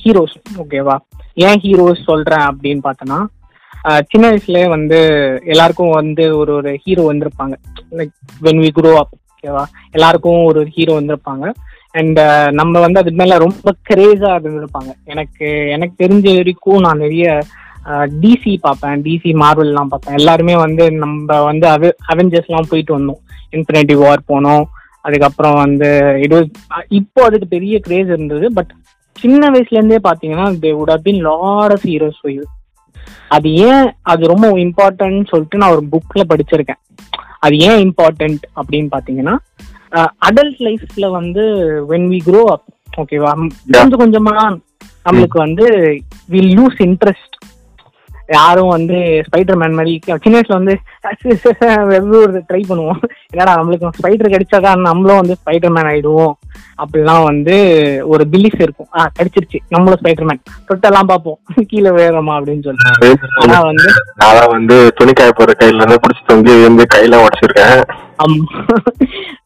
Heroes ஓகேவா ஏன் heroes சொல்றேன் அப்படின்னு பார்த்தோன்னா சின்ன வயசுல வந்து எல்லாருக்கும் வந்து ஒரு ஒரு ஹீரோ வந்திருப்பாங்க. Like when we grow up ஓகேவா எல்லாருக்கும் ஒரு ஹீரோ வந்திருப்பாங்க. அண்ட் நம்ம வந்து அது மேல ரொம்ப கிரேஸா இருந்திருப்பாங்க. எனக்கு எனக்கு தெரிஞ்ச வரைக்கும் நான் நிறைய டிசி பார்ப்பேன். டிசி மார்வல்லாம் பார்ப்பேன். எல்லாருமே வந்து நம்ம வந்து அவ அவெஞ்சர்ஸ்லாம் போயிட்டு வந்தோம். இன்ஃபினிட்டி வார் போனோம். அதுக்கப்புறம் வந்து இது இப்போ அதுக்கு பெரிய கிரேஸ் இருந்தது. பட் சின்ன வயசுல இருந்தே பாத்தீங்கன்னா they would have been lot of heroes for you அது ஏன் அது ரொம்ப இம்பார்ட்டன்ட் சொல்லிட்டு நான் ஒரு புக்ல படிச்சிருக்கேன். அது ஏன் இம்பார்ட்டன்ட் அப்படின்னு பாத்தீங்கன்னா அடல்ட் லைஃப்ல வந்து வென் வி க்ரோ அப் ஓகேவா கொஞ்சம் கொஞ்சமா நம்மளுக்கு வந்து வில் லூஸ் இன்ட்ரெஸ்ட் யாரும் வந்து ஸ்பைடர் மேன் மாதிரி சின்ன வயசுல வந்து வெவ்வேறு ட்ரை பண்ணுவோம். என்னடா நம்மளுக்கு ஸ்பைடர் கிடைச்சாதான் நம்மளும் வந்து ஸ்பைடர் மேன் ஆயிடுவோம். அப்படிலாம் வந்து ஒரு பிலீஃப் இருக்கும். ஆ கிடைச்சிருச்சு. நம்மளும் ஸ்பைடர் மேன் தொட்டெல்லாம் பார்ப்போம். கீழே வேறோமா அப்படின்னு சொல்லிட்டு. ஆனா வந்து நான் வந்து துணி காய போற கையில இருந்து பிடிச்சி தொங்கி வந்து கையில உடச்சிருக்கேன்.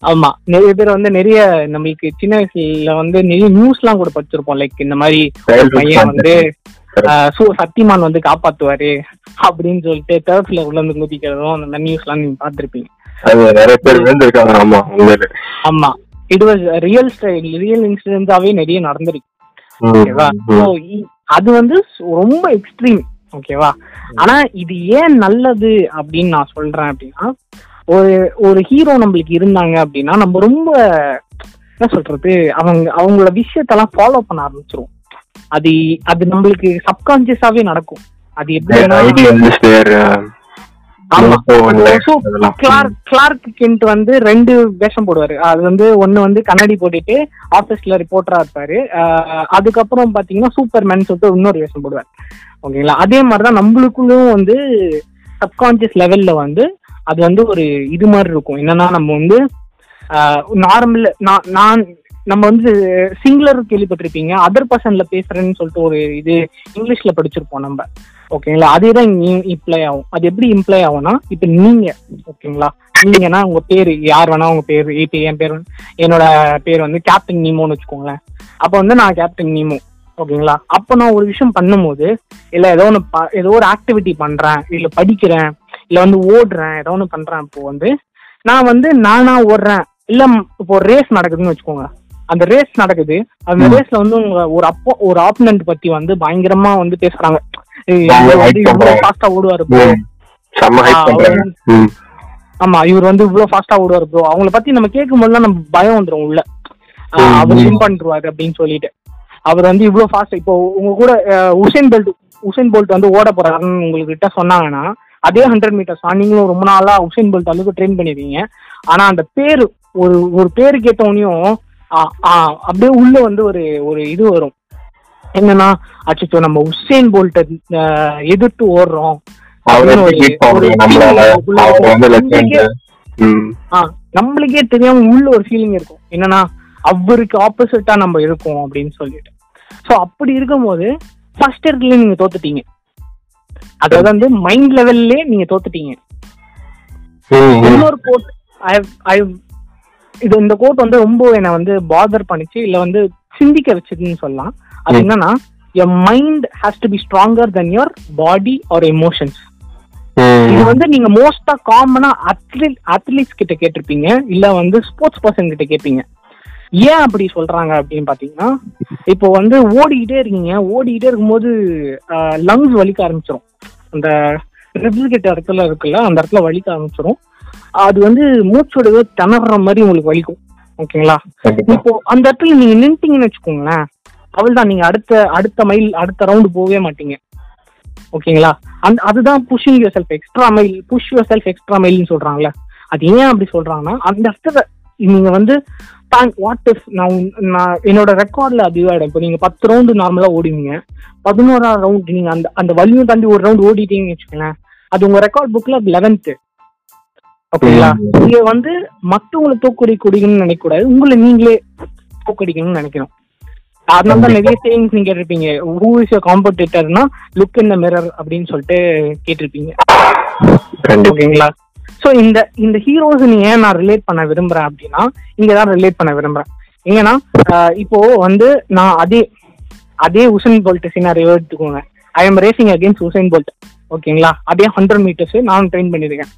ஆமா. நிறைய பேர் வந்து நிறைய நம்மளுக்கு சின்ன வயசுல வந்து நிறைய நியூஸ்லாம் கூட படிச்சிருப்போம். லைக் இந்த மாதிரி பையன் வந்து ஆஹ், சு- சக்திமான் வந்து காப்பாத்துவாரு அப்படின்னு சொல்லிட்டு டர்ஃப்ல உள்ள இருந்து குதிக்கிறதும் அந்த நீங்க அது நிறைய பேர் விழுந்திருக்காங்க. ஆமா ஆமா. இட் வாஸ் ரியல் ரியல் இன்சிடென்டாவே நிறைய நடந்திருக்கு. ஓகேவா? அது வந்து ரொம்ப எக்ஸ்ட்ரீம் ஓகேவா? ஆனா இது ஏன் நல்லது அப்படின்னு நான் சொல்றேன் அப்படின்னா ஒரு ஒரு ஹீரோ நம்மளுக்கு இருந்தாங்க அப்படின்னா நம்ம ரொம்ப என்ன சொல்றது அவங்க அவங்களோட விஷயத்தெல்லாம் ஃபாலோ பண்ண ஆரம்பிச்சிரும் அது அது நம்மளுக்கு சப்கான்சியஸாவே நடக்கும். அது uh, அதெல்லாம். கிளார்க் கிளார்க் கென்ட் வந்து ரெண்டு வேஷம் போடுவாரு. அது வந்து ஒண்ணு வந்து கண்ணாடி போட்டுட்டு ஆபீஸ்ல ரிப்போர்ட்டரா இருப்பாரு. அதுக்கப்புறம் பாத்தீங்கன்னா சூப்பர்மேன் சொல்லிட்டு இன்னொரு வேஷம் போடுவார். ஓகேங்களா? அதே மாதிரிதான் நம்மளுக்குள்ளும் வந்து சப்கான்சியஸ் லெவல்ல வந்து அது வந்து ஒரு இது மாதிரி இருக்கும். என்னன்னா நம்ம வந்து நார்மல் நான் நம்ம வந்து சிங்குலர் கேள்விப்பட்டிருப்பீங்க அதர் பர்சன்ல பேசுறேன்னு சொல்லிட்டு ஒரு இது இங்கிலீஷ்ல படிச்சிருப்போம் நம்ம. ஓகேங்களா அதே தான் இம்ப்ளை ஆகும். அது எப்படி இம்ப்ளை ஆகும்னா இப்போ நீங்க ஓகேங்களா நீங்கன்னா உங்க பேரு யார் வேணா உங்க பேரு இப்போ என் பேர் என்னோட பேர் வந்து கேப்டன் நீமோன்னு வச்சுக்கோங்களேன். அப்போ வந்து நான் கேப்டன் நீமோ ஓகேங்களா அப்போ நான் ஒரு விஷயம் பண்ணும்போது இல்ல ஏதோ ஒன்று ஏதோ ஒரு ஆக்டிவிட்டி பண்றேன் இல்ல படிக்கிறேன் இல்ல வந்து ஓடுறேன் ஏதோ ஒன்று பண்றேன் இப்போ வந்து நான் வந்து நானா ஓடுறேன் இல்ல இப்போ ரேஸ் நடக்குதுன்னு வச்சுக்கோங்க. அந்த ரேஸ் நடக்குது. அந்த ரேஸ்ல வந்து உங்க ஒரு அப்போ ஒரு ஆப்பனண்ட் பத்தி வந்து பயங்கரமா வந்து பேசுறாங்க. ஃபாஸ்டா ஓடுவாரு. ம். ஆமா இவர் வந்து இவ்வளவு ஃபாஸ்டா ஓடுவார் ப்ரோ அவங்கள பத்தி நம்ம கேட்கும் போதுலாம் நம்ம பயம் வந்துரும் உள்ள. அவர். வின் பண்ணிருவாரு அப்படின்னு சொல்லிட்டு. அவர் வந்து இவ்வளவு ஃபாஸ்ட் இப்போ உங்க கூட உசேன் பெல்ட் உசேன் போல்ட் வந்து ஓட போறாருன்னு உங்களுக்கு கிட்ட சொன்னாங்கன்னா அதே ஹண்ட்ரட் மீட்டர்ஸ் நீங்களும் ரொம்ப நாளா உசேன் போல்ட் அளவுக்கு ட்ரெயின் பண்ணிருக்கீங்க. ஆனா அந்த பேரு ஒரு ஒரு பேரு கேட்டவனையும் அப்படியே உள்ள வந்து ஒரு ஒரு இது வரும். என்னன்னா அச்சோ நம்ம உசேன் போல்ட்டை எதிர்த்து ஓடுறோம். நம்மளுக்கே தெரியாம உள்ள ஒரு ஃபீலிங் இருக்கும். என்னன்னா அவருக்கு ஆப்போசிட்டா நம்ம இருக்கோம் அப்படின்னு சொல்லிட்டு. ஸோ அப்படி இருக்கும்போது ஃபர்ஸ்ட் இயர்லயே நீங்க தோத்துட்டீங்க. அதாவது வந்து மைண்ட் லெவல்லே நீங்க தோத்துட்டீங்க. இன்னொரு கோட் ஐ ஐ இது இந்த கோட் வந்து ரொம்ப என்னை வந்து பாதர் பண்ணிச்சு. இல்ல வந்து சிந்திக்க வச்சதுன்னு சொல்லலாம். அது. என்னன்னா your mind has to be stronger then your body or emotions. இது வந்து நீங்க மோஸ்டா காமனா அத்லீட் அத்லீட்ஸ் கிட்ட கேட்டிருப்பீங்க. இல்ல வந்து ஸ்போர்ட்ஸ் பர்சன் கிட்ட கேட்பீங்க. ஏன் அப்படி சொல்றாங்க அப்படின்னு பாத்தீங்கன்னா இப்போ வந்து ஓடிக்கிட்டே இருக்கீங்க. ஓடிக்கிட்டே இருக்கும்போது லங்ஸ் வலிக்க ஆரம்பிச்சிரும். அந்த ரிப்ஸ் கிட்ட இடத்துல இருக்குல்ல அந்த இடத்துல வலிக்க ஆரம்பிச்சிரும். அது வந்து மூச்சோடவே திணற மாதிரி உங்களுக்கு வலிக்கும். ஓகேங்களா. இப்போ அந்த இடத்துல நீங்க நின்ட்டீங்கன்னு வச்சுக்கோங்களேன் அவள்தான் நீங்க அடுத்த அடுத்த மைல் அடுத்த ரவுண்டு போகவே மாட்டீங்க. ஓகேங்களா? அந்த அதுதான் pushing yourself extra mile push yourself extra மைல்னு சொல்றாங்கல்ல. அது ஏன் அப்படி சொல்றாங்கன்னா அந்த இடத்துல நீங்க வந்து வாட் இஃப் நான் நான் என்னோட ரெக்கார்ட்ல அதுவாயிடும் இப்போ நீங்க பத்து ரவுண்டு நார்மலா ஓடுவீங்க பதினோராம் ரவுண்ட் நீங்க அந்த அந்த வலியும் தாண்டி ஒரு ரவுண்ட் ஓடிட்டீங்கன்னு வச்சுக்கோங்களேன் அது உங்க ரெக்கார்ட் புக்ல லெவன்த்து ஓகேங்களா. நீங்க வந்து மத்தவங்களை தோக்கடி குடிக்கணும்னு நினைக்க கூடாது உங்களை நீங்களே தோக்கடிக்கணும்னு நினைக்கணும். அதனால தான் நிறைய சேவிங்ஸ் நீங்க கேட்டிருப்பீங்க. ஹூ இஸ் யோர் காம்படிட்டர்னா லுக் இன் த மிரர் அப்படின்னு சொல்லிட்டு கேட்டிருப்பீங்க. ஓகேங்களா? சோ இந்த இந்த ஹீரோஸ் நீ ஏன் நான் ரிலேட் பண்ண விரும்புறேன் அப்படின்னா இங்க தான் ரிலேட் பண்ண விரும்புறேன். ஏன்னா இப்போ வந்து நான் அதே அதே உசைன் போல்ட் சினாரியோ எடுத்துக்கோங்க. I am racing against Usain Bolt ஓகேங்களா? அதே ஹண்ட்ரட் மீட்டர்ஸ் நான் ட்ரெயின் பண்ணியிருக்கேன்.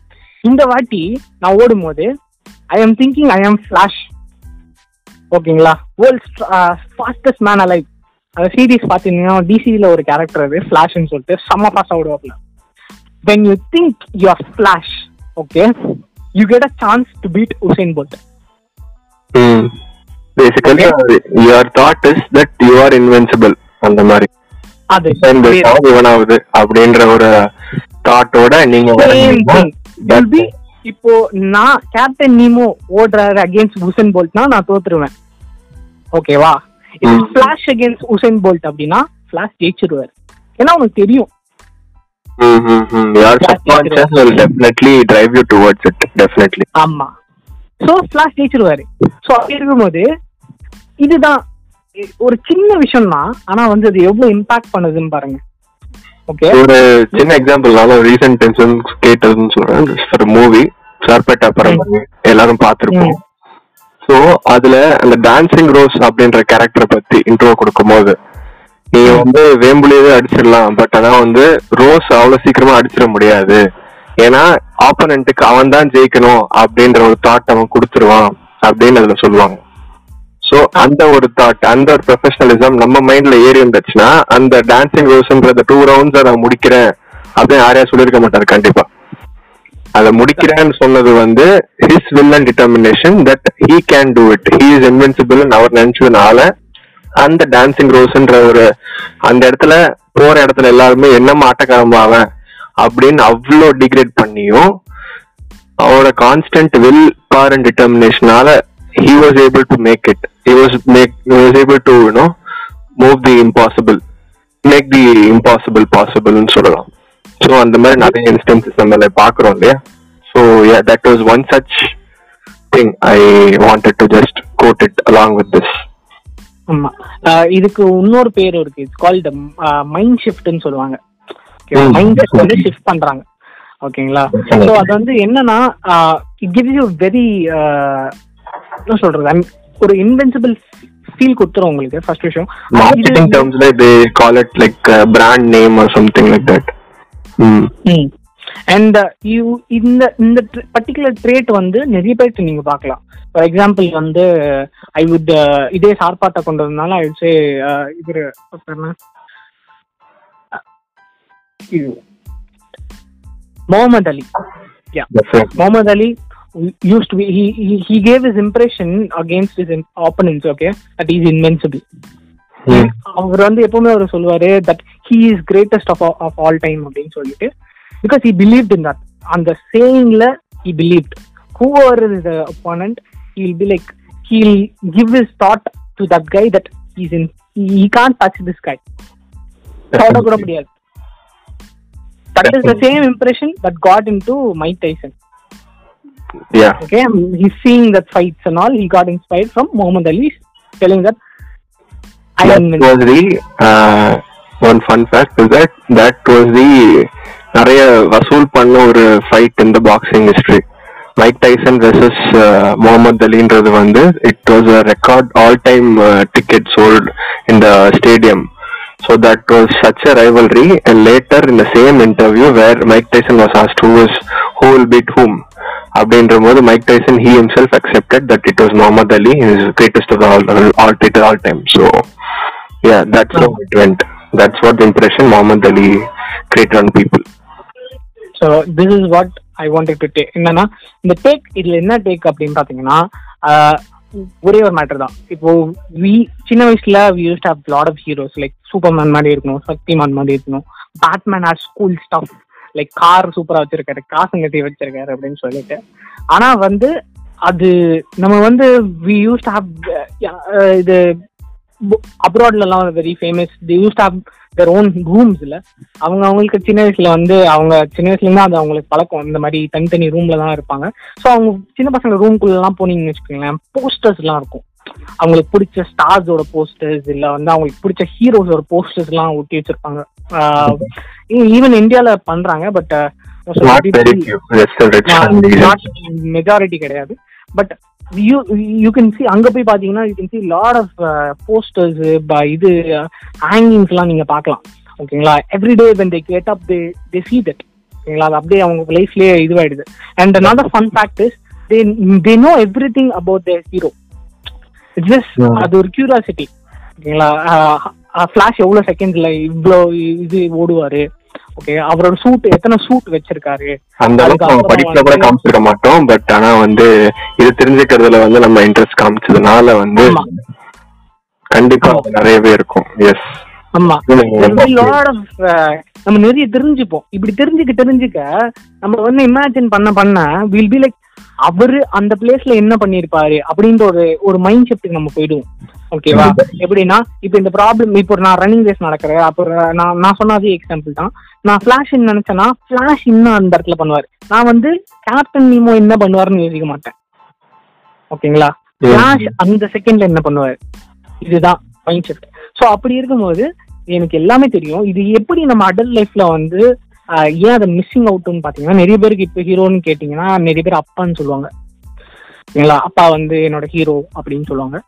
இந்த வாட்டி நான் ஓடும் போது I am thinking I am Flash ஓகேங்களா வேர்ல்ட் ஃபாஸ்டஸ்ட் மேன் அலைவ் அந்த சீரீஸ் பார்த்தீங்கன்னா டிசியில் ஒரு கேரக்டர் அது ஃபிளாஷ்னு சொல்லிட்டு செம்ம fast ஓடுவாப்ல when you think you are Flash okay you get a chance to beat Usain Bolt basically your thought is that you are invincible அந்த மாதிரி. அது. இவனாவது அப்படின்ற ஒரு தாட்டோட நீங்க Will be இப்போ நான் கேப்டன் நீமோ ஓடுறாரு அகேன்ஸ்ட் உசைன் போல்ட்னா நான் தோத்துருவேன். ஓகேவா ம். ஃபிளாஷ் அகேன்ஸ்ட் உசைன் போல்ட் அப்படின்னா ஃபிளாஷ் ஜெயிச்சிருவாரு. ஏன்னா உனக்கு தெரியும். ஆமா. சோ ஃபிளாஷ் ஜெயிச்சிருவாரு. சோ அப்படி இருக்கும்போது இதுதான். ஒரு சின்ன விஷயம் தான் ஆனா வந்து அது எவ்வளவு இம்பாக்ட் பண்ணுதுன்னு பாருங்க. ஒரு சின்ன எக்ஸாம்பிள் நான் ரீசெண்ட் டைம்ஸ் கேட்டதுன்னு சொல்றேன். ஒரு மூவி சார்பேட்டா படம். எல்லாரும் பார்த்திருப்போம். சோ அதுல அந்த டான்சிங் ரோஸ் அப்படின்ற கேரக்டரை பத்தி இன்ட்ரோ கொடுக்கும்போது நீ வந்து வேம்புலியவே அடிச்சிடலாம். பட் ஆனா வந்து ரோஸ் அவ்வளவு சீக்கிரமா அடிச்சிட முடியாது. ஏன்னா ஆப்போனண்ட்டுக்கு அவன் தான் ஜெயிக்கணும் அப்படின்ற ஒரு தாட் அவன் கொடுத்துருவான் அப்படின்னு அதுல சொல்லுவாங்க. சோ அந்த ஒரு தாட் அந்த ஒரு ப்ரொஃபஷனலிசம் நம்ம மைண்ட்ல ஏறி இருந்துச்சுன்னா அந்த டான்சிங் ரோஸ்ன்ற டூ ரவுண்ட்ஸ் நான் முடிக்கிறேன் அப்படின்னு யாரையா சொல்லியிருக்க மாட்டாரு கண்டிப்பா. அதை முடிக்கிறேன்னு சொன்னது வந்து his will and determination that he can do it he is invincible அவர் நினைச்சதுனால அந்த டான்சிங் ரோஸ்ன்ற ஒரு அந்த இடத்துல போற இடத்துல எல்லாருமே என்னமா ஆட்டக்காரமாவன் அப்படின்னு அவ்வளோ டிகிரேட் பண்ணியும் அவரோட கான்ஸ்டன்ட் வில் பார் அண்ட் டிட்டர்மினேஷனால he was able to make it he was make he was able to you know move the impossible make the impossible possible னு சொல்லலாம் ஸோ அந்த மாதிரி நிறைய இன்ஸ்டன்சஸ் நம்ம பாக்குறோம் இல்லையா so yeah that was one such thing i wanted to just quote it along with this ஆமா இதுக்கு இன்னொரு பேர் இருக்கு இட்ஸ் கால்ட் மைண்ட் ஷிஃப்ட்னு சொல்லுவாங்க. மைண்ட் செட் வந்து ஷிஃப்ட் பண்றாங்க ஓகேங்களா. ஸோ அது வந்து என்னன்னா இட் கிவ்ஸ் யூ வெரி என்ன சொல்றது? ஒரு இன்வென்சிபிள் ஃபீல் கொடுத்துரும் உங்களுக்கு ஃபர்ஸ்ட் விஷயம். They call it like a brand name or something like that. Mm. And you இந்த இந்த பர்டிகுலர் ட்ரேட் வந்து நிறைய பேருக்கு நீங்க பார்க்கலாம். ஃபார் எக்ஸாம்பிள் வந்து ஐ வுட் இதே சார்பாட்டை கொண்டு வந்தனால ஐ சே இவர் என்ன? இது. முகமது அலி யா Definitely. Muhammad Ali used to be he he, he gave his impression against his opponents okay that he's invincible. Mm. அவர் வந்து எப்பவுமே அவர் சொல்லுவாரு that he is greatest of of all time அப்படின்னு சொல்லிட்டு. Because he believed in that அந்த சேயிங்ல he believed who are is the opponent he'll be like he'll give is that to that guy that is in he can't touch this guy தொட கூட முடியாது. That is the same impression that got in to Mike Tyson yeah Okay, and he's seeing that fights and all. He got inspired from Muhammad Ali, telling that I that am was the uh, one fun fact is that that was the நிறைய வசூல் பண்ண ஒரு fight இந்த boxing history Mike Tyson versus Muhammad அலின்றது வந்து it was a record all time ticket sold in the stadium so that was such a rivalry and later in the same interview where Mike Tyson was asked who is who will beat whom அப்படின்ற போது Mike Tyson he himself accepted that it was Muhammad Ali his greatest of all all greatest all time so yeah that's how it went that's what the impression Muhammad Ali created on people so this is what I wanted to take என்னன்னா இந்த take இதுல என்ன take அப்படின்னு பாத்தீங்கன்னா ஆஹ், ஒரே ஒரு matter தான். இப்போ வி சின்ன வயசுல we use have lot of heroes like Superman மாதிரி இருக்கணும் சக்திமான் மாதிரி இருக்கணும் Batman or school staff like car சூப்பரா வச்சிருக்காரு காசு கட்டி வச்சிருக்காரு அப்படின்னு சொல்லிட்டு. ஆனா வந்து அது நம்ம வந்து வி யூஸ் ஹவ் இது அப்ராட்ல எல்லாம் very famous the use have their own rooms இல்ல. அவங்க அவங்களுக்கு சின்ன வயசுல வந்து அவங்க சின்ன வயசுல இருந்து அது அவங்களுக்கு பழக்கம். இந்த மாதிரி தனித்தனி ரூம்ல தான் இருப்பாங்க. ஸோ அவங்க சின்ன பசங்க ரூம்குள்ள எல்லாம் போனீங்கன்னு வச்சுக்கோங்களேன் போஸ்டர்ஸ் எல்லாம் இருக்கும். அவங்களுக்கு பிடிச்ச ஸ்டார்ஸோட போஸ்டர்ஸ் இல்ல வந்து அவங்களுக்கு பிடிச்ச ஹீரோஸோட போஸ்டர்ஸ் எல்லாம் ஒட்டி வச்சிருப்பாங்க. ஈவன் இந்தியால பண்றாங்க பட் மெஜாரிட்டி கிடையாது. But you you can see அங்க போய் பாத்தீங்கன்னா you can see lot of posters இது ஹேங்கிங்ஸ் எல்லாம் நீங்க பார்க்கலாம் ஓகேங்களா everyday when they get up they they see that ஓகேங்களா அது அப்படியே அவங்க லைஃப்லயே இதுவாயிடுது. And another fun fact is they they know everything about their hero it's just. அது ஒரு கியூரியாசிட்டி ஓகேங்களா ஃபிளாஷ் எவ்வளவு செகண்ட்ஸ்ல இவ்வளோ இது ஓடுவாரு? ஓகே அவரோட சூட் எத்தனை சூட் வச்சிருக்காரு? அந்த அளவுக்கு அதுக்கப்புறம் படிப்புல கூட காமிச்சிருக்க மாட்டோம் பட் ஆனா வந்து இது தெரிஞ்சுக்கிறதுல வந்து நம்ம இன்ட்ரெஸ்ட் காமிச்சதுனால வந்து. கண்டிப்பா நிறையவே இருக்கும். எஸ் ஆமா. uh, நம்ம நிறைய தெரிஞ்சுப்போம். இப்படி தெரிஞ்சுக்க தெரிஞ்சுக்க நம்ம வந்து இமேஜின் பண்ண பண்ண வில் பி லைக் அவரு அந்த பிளேஸ்ல என்ன பண்ணிருப்பாரு அப்படின்ற ஒரு ஒரு மைண்ட் செட்டுக்கு நம்ம போயிடுவோம். ஓகேவா எப்படின்னா இப்போ இந்த ப்ராப்ளம் இப்போ நான் ரன்னிங் ரேஸ் நடக்கிறேன். அப்போ நான் நான் சொன்ன அதே எக்ஸாம்பிள் தான். நான் ஃபிளாஷ் நினைச்சேன்னா ஃபிளாஷ் இன்னும் அந்த இடத்துல பண்ணுவார். நான் வந்து கேப்டன் நீமோ என்ன பண்ணுவாருன்னு யோசிக்க மாட்டேன். ஓகேங்களா. ஃபிளாஷ் அந்த செகண்ட்ல என்ன பண்ணுவார்? இதுதான் மைண்ட் செட் ஸோ அப்படி இருக்கும்போது எனக்கு எல்லாமே தெரியும். இது எப்படி நம்ம அடல்ட் லைஃப்ல வந்து ஏன் அதை மிஸ்ஸிங் அவுட்னு பாத்தீங்கன்னா நிறைய பேருக்கு இப்போ ஹீரோன்னு கேட்டிங்கன்னா நிறைய பேர் அப்பான்னு சொல்லுவாங்க. ஓகேங்களா அப்பா வந்து என்னோட ஹீரோ அப்படின்னு சொல்லுவாங்க.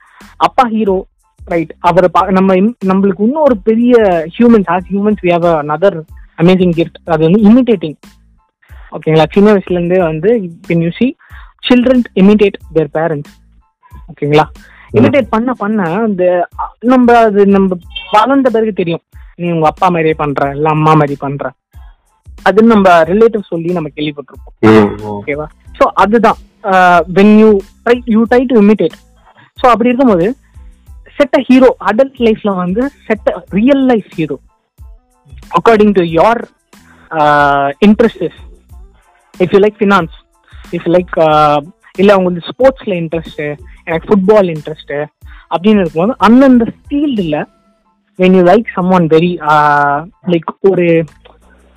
அப்பா ஹீரோ ரைட் அவரை பா நம்ம நம்மளுக்கு இன்னும் ஒரு பெரிய humans as humans we have another amazing gift அது வந்து இமிடேட்டிங் ஓகேங்களா சின்ன வயசுல இருந்தே வந்து பின் you see children imitate their parents ஓகேங்களா இமிடேட் பண்ண பண்ண அந்த அ, நம்ம அது நம்ம வளர்ந்த பிறகு தெரியும். நீ உங்க அப்பா மாதிரியே பண்ற இல்ல அம்மா மாதிரி பண்ற. அது நம்ம ரிலேட்டிவ் சொல்லி நம்ம கேள்விப்பட்டிருப்போம். ஓகேவா ஸோ அதுதான். When you try you try to imitate so அப்படி இருக்கும்போது செட் அ ஹீரோ அடல்ட் லைஃப்ல வந்து set real life hero according to your interest if you like finance if like இல்லை உங்களுக்கு ஸ்போர்ட்ஸ்ல இன்ட்ரெஸ்ட் எனக்கு ஃபுட்பால் இன்ட்ரெஸ்ட் அப்படின்னு இருக்கும்போது அந்தந்த ஃபீல்டில் when you like someone very like ஒரு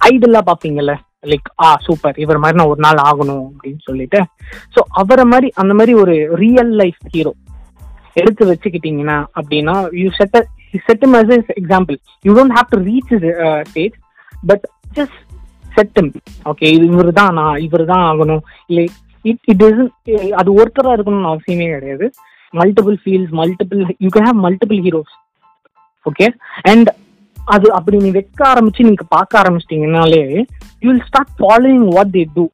ஐடலா பார்ப்பீங்கல்ல லைக் ஆ சூப்பர் இவர் மாதிரி நான் ஒரு நாள் ஆகணும் அப்படின்னு சொல்லிட்டு. ஸோ அவரை மாதிரி அந்த மாதிரி ஒரு ரியல் லைஃப் ஹீரோ எடுத்து வச்சுக்கிட்டீங்கன்னா அப்படின்னா you set set as example you don't have to reach stage but just set them okay இது இவர் தான் நான் இவர் தான் ஆகணும். இல்லை இட் இட் இஸ் அது ஒருத்தராக இருக்கணும்னு அவசியமே கிடையாது. Multiple fields multiple you can have multiple heroes okay and அது அப்படி நீ வைக்க ஆரம்பிச்சு நீங்க பார்க்க ஆரம்பிச்சிட்டீங்கனாலே you will start following what they do.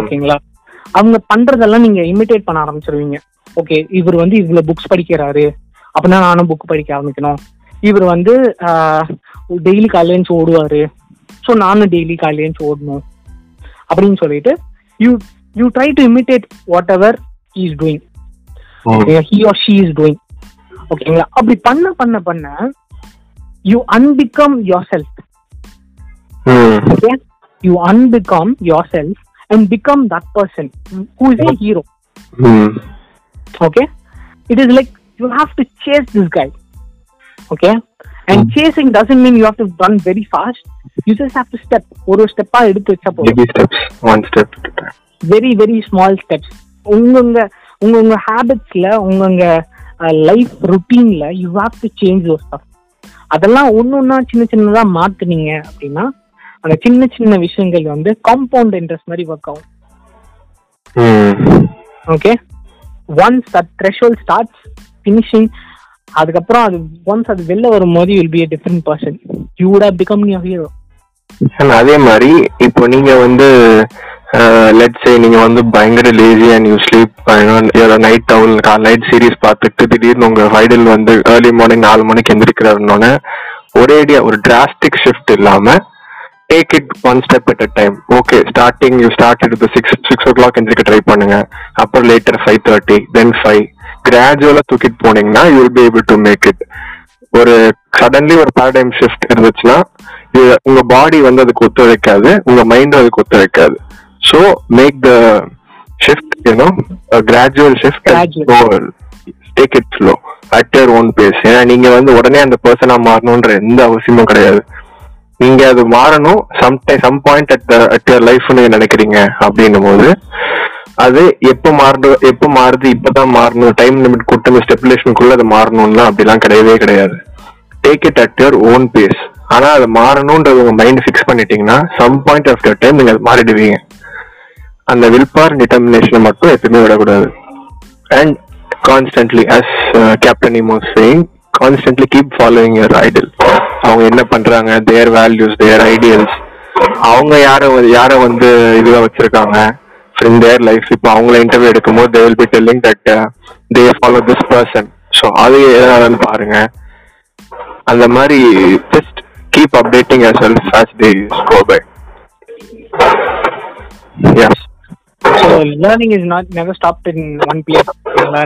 ஓகேங்களா? அவங்க பண்றதெல்லாம் நீங்க இமிடேட் பண்ண ஆரம்பிச்சிருவீங்க. ஓகே இவர் வந்து இவ்வளவு புக்ஸ் படிக்கிறாரு அப்படின்னா நானும் புக் படிக்க ஆரம்பிக்கணும். இவர் வந்து டெய்லி காலையில ஓடுவாரு. ஸோ நானும் டெய்லி காலையில ஓடணும். அப்படின்னு சொல்லிட்டு you you try to imitate whatever is doing. He or she is doing ஓகேங்களா? அப்படி பண்ண பண்ண பண்ண You unbecome yourself hmm. okay you unbecome yourself and become that person who is a hero ம். okay it is like you have to chase this guy okay and chasing doesn't mean you have to run very fast you just have to step ஒரு ஸ்டெப்பா எடுத்து வச்சா போதும் Baby steps, one step at a time. Very very small steps உங்கங்க உங்க உங்க ஹேபிட்ஸ்ல உங்கங்க life ருட்டீன்ல you have to change your stuff அதெல்லாம் ஒன்று ஒன்றா சின்ன சின்னதா மாத்துனீங்க அப்படின்னா அந்த சின்ன சின்ன விஷயங்கள் வந்து காம்பவுண்ட் இன்ட்ரெஸ்ட் மாதிரி ஒர்க் ஆகும். Okay once that threshold starts finishing அதுக்கப்புறம் அது ஒன்ஸ் அது வெளில வரும்போது will be a different person you would have become your hero அதே மாதிரி இப்போ நீங்க வந்து Uh, லெட் சே நீங்க வந்து பயங்கர lazy and you sleep night towel night series பார்த்துட்டு திடீர்னு உங்க ஐடல் வந்து ஏர்லி மார்னிங் நாலு மணிக்கு எந்திரிக்கிறாருன்னொன்னே ஒரேடியா ஒரு டிராஸ்டிக் ஷிஃப்ட் இல்லாம take it one step at a time okay starting you start it six six o'clock எந்திரிக்க ட்ரை பண்ணுங்க. அப்புறம் later five thirty then five கிராஜுவலா தூக்கிட்டு போனீங்கன்னா you will be able to make it ஒரு சடன்லி ஒரு paradigm shift இருந்துச்சுன்னா இது உங்க பாடி வந்து அதுக்கு ஒத்துழைக்காது உங்க மைண்டும் அதுக்கு ஒத்துழைக்காது. So make the shift you know gradual shift Gradual. Take it slow at your own pace ஏன்னா நீங்க வந்து உடனே அந்த பர்சனா மாறணும்ன்ற எந்த அவசியமும் கிடையாது. நீங்க அது மாறணும். Some some point at at your life நீங்க நினைக்கிறீங்க அப்படின்னும் போது அது எப்போ மாறுது எப்போ மாறுது இப்பதான் மாறணும். டைம் லிமிட் கொடுத்து ஸ்டெபிலேஷனுக்குள்ள அது மாறணும்னா அப்படிலாம் கிடையவே கிடையாது. Take it at your own pace ஆனா அது மாறணும்ன்றது உங்க மைண்ட் ஃபிக்ஸ் பண்ணிட்டீங்கன்னா சம் பாயிண்ட் ஆஃப் டைம் நீங்க அது மாறிடுவீங்க. அந்த வில் பார் டிட்டர்மினேஷனை மட்டும் எப்பயுமே விடக்கூடாது. And constantly as captain இமோ saying constantly keep following your idol அவங்க என்ன பண்றாங்க? தேர் வேல்யூஸ் தேர் ஐடியல்ஸ் அவங்க யார யாரை யார வந்து இதுவா வச்சிருக்காங்க? இன் தேர் லைஃப் இப்போ அவங்கள இன்டர்வியூ எடுக்கும்போது they will be telling that they follow this person so அது எதனாலன்னு பாருங்க. அந்த மாதிரி just keep updating yourself as the go by as learning is not never stopped in one place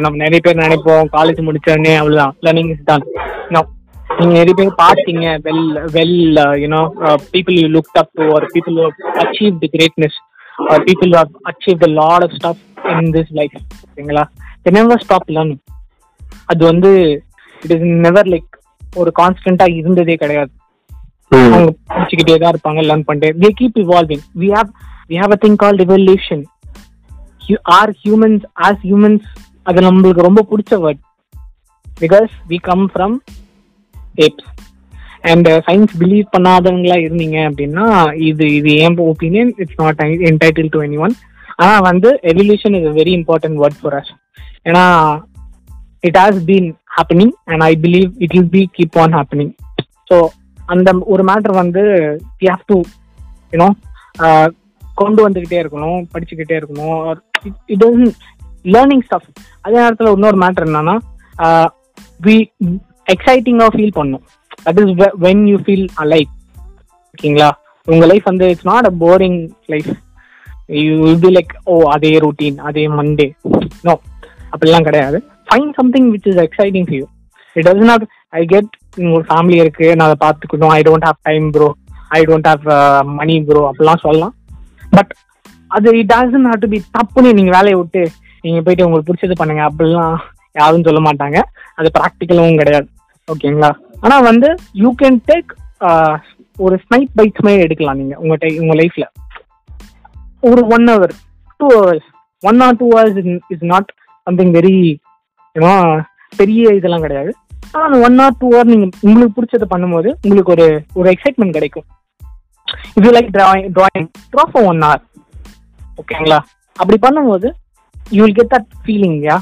நம்ம நிறைய பேர் நினைப்போம் காலேஜ் முடிச்ச உடனே அவ்வளோதான் லேர்னிங் இஸ் நோ நீங்க நிறைய பேர் பார்த்தீங்க well well you know people you look up to or people achieve the greatness or people have achieve the lot of stuff in this life ஓகேங்களா நெவர் ஸ்டாப் லேர்னிங் அது வந்து it is never like ஒரு கான்ஸ்டன்டா இருந்ததே கிடையாது. அவங்க படிச்சுக்கிட்டே தான் இருப்பாங்க லேர்ன் பண்ணிட்டு. They keep evolving we have we have a thing called evolution. Or humans as humans அது நம்மளுக்கு ரொம்ப பிடிச்ச word because we come from apes and science believe பண்ணாதவங்களா இருந்தீங்க அப்படின்னா இது இது என் opinion it's not entitled to anyone ஆனால் வந்து evolution is very important word for us ஏன்னா it has been happening and I believe it will be keep on happening so அந்த ஒரு matter வந்து வி ஹாவ் டு யூனோ கொண்டு வந்துக்கிட்டே இருக்கணும் படிச்சுக்கிட்டே இருக்கணும் இட் டசன் லேர்னிங் ஸ்டஃப் அதே நேரத்தில் இன்னொரு மேட்டர் என்னன்னா வி எக்ஸைட்டிங்காக ஃபீல் பண்ணும். That is when you feel alive ஓகேங்களா? உங்க லைஃப் வந்து it's not a boring life you will be like oh அதே ரொட்டீன் அதே மண்டே நோ அப்படிலாம் கிடையாது. Fine something which is exciting few it does not I get ஒரு family இருக்கு நான் அதை பார்த்துக்கணும். I don't have time bro I don't have money bro அப்படிலாம் சொல்லலாம். பட் அது it doesn't have to be தப்புன்னு நீங்க வேலையை விட்டு நீங்க போயிட்டு உங்களுக்கு பிடிச்சது பண்ணுங்க. அப்படிலாம் யாரும் சொல்ல மாட்டாங்க. அது ப்ராக்டிக்கலும் கிடையாது. ஓகேங்களா ஆனா வந்து யூ கேன் டேக் ஒரு ஸ்னைப் பைட்ஸ் மாதிரி எடுக்கலாம் நீங்க உங்க டை உங்க லைஃப்ல ஒரு one hour two hours one or two hours is not something very ஏன்னா பெரிய இதெல்லாம் கிடையாது. ஆனால் அந்த ஒன் ஆர் டூ ஹவர் நீங்க உங்களுக்கு பிடிச்சதை பண்ணும்போது உங்களுக்கு ஒரு ஒரு எக்ஸைட்மெண்ட் கிடைக்கும். இது like drawing drawing draw for one hour ஓகேங்களா? அப்படி பண்ணும்போது you will get that feeling yeah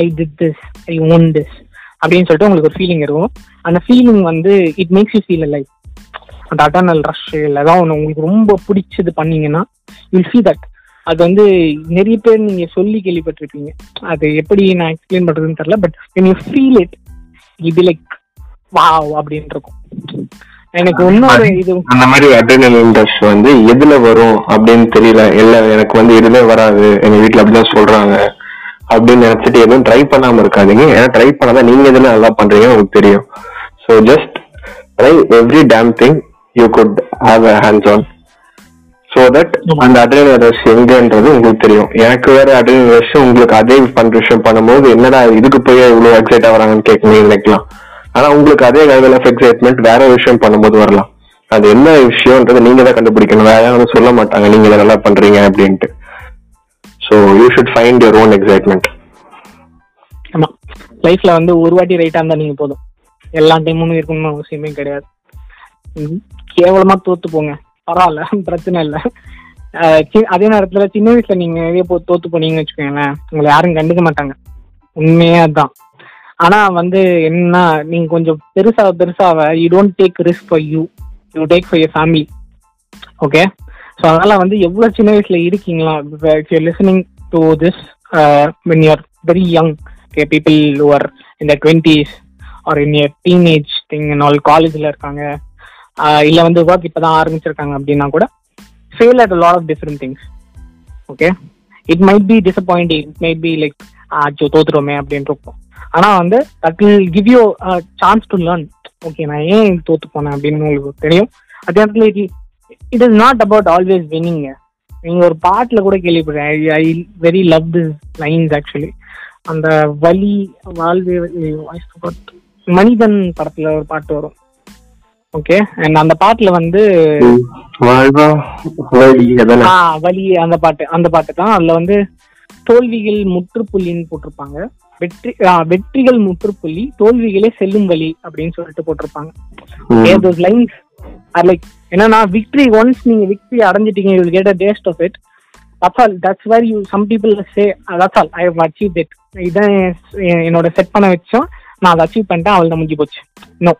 I did this I own this அப்படின்னு சொல்லிட்டு உங்களுக்கு ஒரு ஃபீலிங் இருக்கும். அந்த ஃபீலிங் வந்து it makes you feel like அந்த அட்டர்னல் ரஷ் இல்லை ஏதாவது ஒன்று உங்களுக்கு ரொம்ப பிடிச்சது பண்ணீங்கன்னா யூல் ஃபீல் தட் அது வந்து நிறைய பேர் நீங்க சொல்லி கேள்விப்பட்டிருப்பீங்க. அது எப்படி நான் எக்ஸ்பிளைன் பண்றதுன்னு தெரியல but when you feel it இது லைக் வாவ் அப்படின்னு இருக்கும். எனக்கு இன்னொரு இது அந்த மாதிரி அட்ரினலின் ரஷ் வந்து எதுல வரும் அப்படின்னு தெரியல. இல்ல எனக்கு வந்து எதுவுமே வராது. எங்க வீட்ல அப்படிதான் சொல்றாங்க. அப்படின்னு நினைச்சிட்டு எதுவும் ட்ரை பண்ணாம இருக்காதீங்க. ஏன்னா ட்ரை பண்ணாதான் நீங்க எதுல நல்லா பண்றீங்க உங்களுக்கு தெரியும். So just try every damn thing you could have a hands on so that அந்த அட்ரினல் ரஷ் எங்கன்றது உங்களுக்கு தெரியும். எனக்கு வேற அட்ரினல் ரஷ் உங்களுக்கு அதே பண்ற விஷயம் பண்ணும்போது என்னடா இதுக்கு போய் இவ்வளவு எக்ஸைட் ஆகுறாங்கன்னு கேட்க நினைக்கலாம் ஆனா உங்களுக்கு அதே லெவல் ஆஃப் எக்ஸைட்மெண்ட் வேற விஷயம் பண்ணும்போது வரலாம். அது என்ன விஷயம்ன்றது நீங்க தான் கண்டுபிடிக்கணும். வேற யாரும் சொல்ல மாட்டாங்க நீங்க இதை நல்லா பண்றீங்க அப்படின்ட்டு. So you should find your own excitement ஆமா. லைஃப்ல வந்து ஒரு வாட்டி ரைட்டா இருந்தா நீங்க போதும். எல்லா டைமும் இருக்கணும்னு அவசியமே கிடையாது. ம், கேவலமா தோத்து போங்க. பரவாயில்ல பிரச்சனை இல்லை. அதே நேரத்துல சின்ன வயசுல நீங்க நிறைய போ தோத்து போனீங்கன்னு வச்சுக்கோங்களேன் உங்களை யாரும் கண்டுக்க மாட்டாங்க. உண்மையே தான் ஆனா வந்து என்ன நீங்க கொஞ்சம் பெருசா பெருசாவ you don't take risk for you you take for your family okay so அதனால வந்து எவ்வளவு சின்ன வயசுல இருக்கீங்களா? Listening to this when you're very young okay people who இந்த twenties or in your teenage thing all காலேஜில் இருக்காங்க இல்லை இல்ல வந்து ஒர்க் இப்பதான் ஆரம்பிச்சிருக்காங்க அப்படின்னா கூட fail at lot of different things okay it might be disappointing it might be like ஆச்சோ தோத்துருவோமே அப்படின்ட்டு இருக்கும். ஆனா வந்து that will give you chance to learn okay நான் ஏன் தோத்து போனேன் அப்படின்னு உங்களுக்கு தெரியும். அதே நேரத்தில் it it is not about always winning நீங்க ஒரு பாட்டுல கூட கேள்விப்படுறேன் I very love this lines actually அந்த வலி வாழ்வே. மனிதன் படத்துல ஒரு பாட்டு வரும். ஓகே அண்ட் அந்த பாட்டுல வந்து வலி அந்த பாட்டு அந்த பாட்டு தான் அதுல வந்து தோல்விகள் முற்றுப்புள்ளின்னு போட்டிருப்பாங்க. வெற்றி வெற்றிகள் முற்றுப்புள்ளி தோல்விகளே செல்லும் வழி அப்படின்னு சொல்லிட்டு போட்டிருப்பாங்க. தோஸ் லைன்ஸ் ஆர் லைக் என்னன்னா விக்டரி ஒன்ஸ் நீங்க victory அடைஞ்சிட்டீங்க you get a taste of it that's all that's where you some people say that's all I have achieve it இதான் என் என்னோட செட் பண்ண வச்சோம். நான் அதை அச்சீவ் பண்ணிட்டேன் அவள் முடிஞ்சு போச்சு. நோ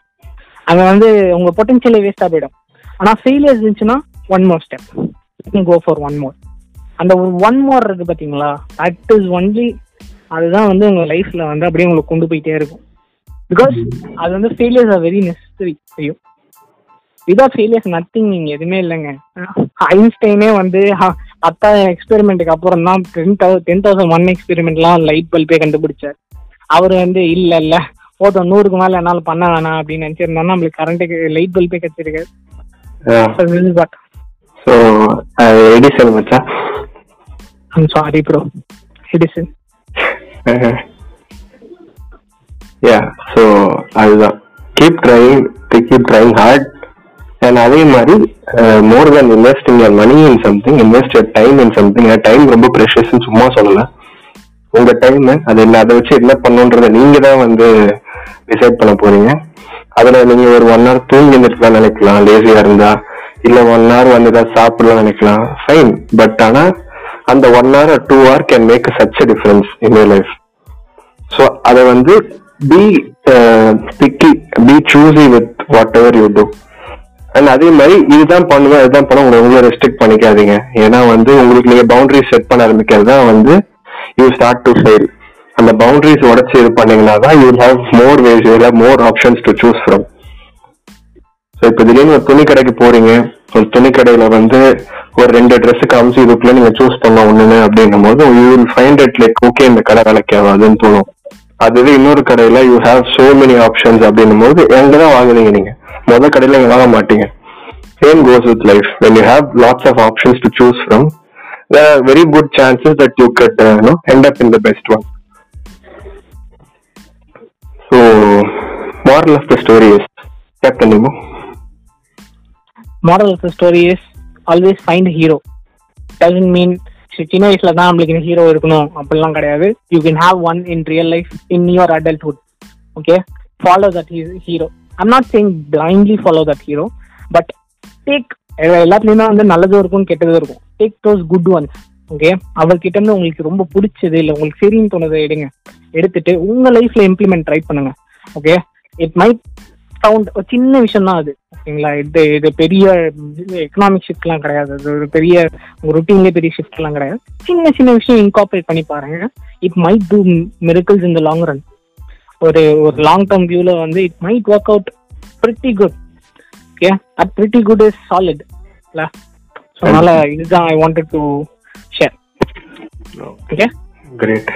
அங்க வந்து உங்க பொட்டன்ஷியலே வேஸ்டா போயிடும். ஆனா ஃபெயிலியர்ஸ் இருந்துச்சுன்னா one more step go for one more அந்த ஒரு ஒன் மோர் இருக்கு பாத்தீங்களா? தட் இஸ் ஒன்லி அதுதான் வந்து உங்க லைஃப்ல வந்து அப்படியே உங்களுக்கு கொண்டு போயிட்டே இருக்கும். பிகாஸ் அது வந்து ஃபெயிலியர்ஸ் ஆர் வெரி நெசசரி ஐயோ விதவுட் ஃபெயிலியர்ஸ் நத்திங் நீங்க எதுவுமே இல்லைங்க. ஐன்ஸ்டைனே வந்து பத்தாயிரம் எக்ஸ்பெரிமெண்ட்டுக்கு அப்புறம் தான் ten thou ten thousand one எக்ஸ்பெரிமெண்ட்லாம் light பல்பே கண்டுபிடிச்சார். அவர் வந்து இல்ல இல்ல. போதும். நூறுக்கு மேல என்னால பண்ண வேணாம். அப்படின்னு நினைச்சிருந்தா நம்மளுக்கு கரண்ட்டுக்கு லைட் பல்பே பட் ஸோ எடிசன் மச்சான்? I'm sorry bro Edison yeah so அதுதான். Keep trying to keep trying hard and அதே மாதிரி more then investing your money in something invest your time in something time ரொம்ப ப்ரெஷஸ்ன்னு சும்மா சொல்லலை. உங்க டைம் அது என்ன அதை வச்சு என்ன பண்ணுன்றத நீங்க தான் வந்து டிசைட் பண்ண போறீங்க. அதுல நீங்க ஒரு ஒன் ஹவர் தூங்கி இருந்துருக்கலாம் நினைக்கலாம் லேசியா இருந்தா. இல்ல ஒன் ஹவர் வந்து ஏதாவது சாப்பிடலாம் நினைக்கலாம். ஃபைன் பட் ஆனா அந்த one hour two hour can make such a difference in your life so அதை வந்து be picky be choosy with whatever you do and அதே மாதிரி இதுதான் பண்ணுவேன் இதுதான் பண்ண உங்களை உங்களை ரெஸ்ட்ரிக்ட் பண்ணிக்காதீங்க. ஏன்னா வந்து உங்களுக்கு நீங்க பவுண்டரி செட் பண்ண ஆரம்பிக்கிறது தான் வந்து யூ ஸ்டார்ட் டு ஃபெயில் அந்த பவுண்டரிஸ் உடச்சி இது பண்ணீங்கன்னா தான் you have more ways you have more options to choose from so இப்போ திடீர்னு ஒரு துணி கடைக்கு போறீங்க. ஒரு துணி கடையில வந்து ஒரு ரெண்டு ட்ரெஸ் காமிச்சு இதுக்குள்ள நீங்க சூஸ் பண்ண ஒண்ணுன்னு அப்படின்னும் போது you will find it like okay இந்த கடை வேலைக்கு ஆகாதுன்னு தோணும். அதுவே இன்னொரு கடையில you have so many options அப்படின்னும் போது எங்க தான் நீங்க? முத கடையில இங்க வாங்க மாட்டீங்க. Same goes with life when you have lots of options to choose from there are very good chances that you could uh, you know end up in the best one. So moral of the story is captain nemo moral of the story is always find hero doesn't mean சின்ன வயசுல தான் நம்மளுக்கு இந்த hero இருக்கணும். அப்படிலாம் கிடையாது. You can have one in real life in your adulthood okay follow that hero I'm not saying blindly follow that hero but take எல்லாத்துலேயுமே வந்து நல்லதும் இருக்கும் கெட்டதும் இருக்கும். Take those good ones okay அவர்கிட்ட இருந்து உங்களுக்கு ரொம்ப பிடிச்சது இல்லை உங்களுக்கு சரின்னு தோணுதை எடுங்க. எடுத்துட்டு உங்க லைஃப்ல இம்ப்ளிமெண்ட் ட்ரை பண்ணுங்க. ஓகே இட் மைட் சவுண்ட் ஒரு சின்ன விஷயம் தான் அது. ஓகேங்களா? இது இது பெரிய எக்கனாமிக் ஷிஃப்ட்லாம் கிடையாது. அது ஒரு பெரிய உங்க ருட்டீன்லேயே பெரிய ஷிஃப்ட்லாம் கிடையாது. சின்ன சின்ன விஷயம் இன்கார்பரேட் பண்ணி பாருங்க. It might do miracles in the long run ஒரு ஒரு லாங் டேர்ம் வியூல வந்து it might work out pretty good okay at pretty good is solid இல்ல? ஸோ அதனால இதுதான் I wanted to share okay great.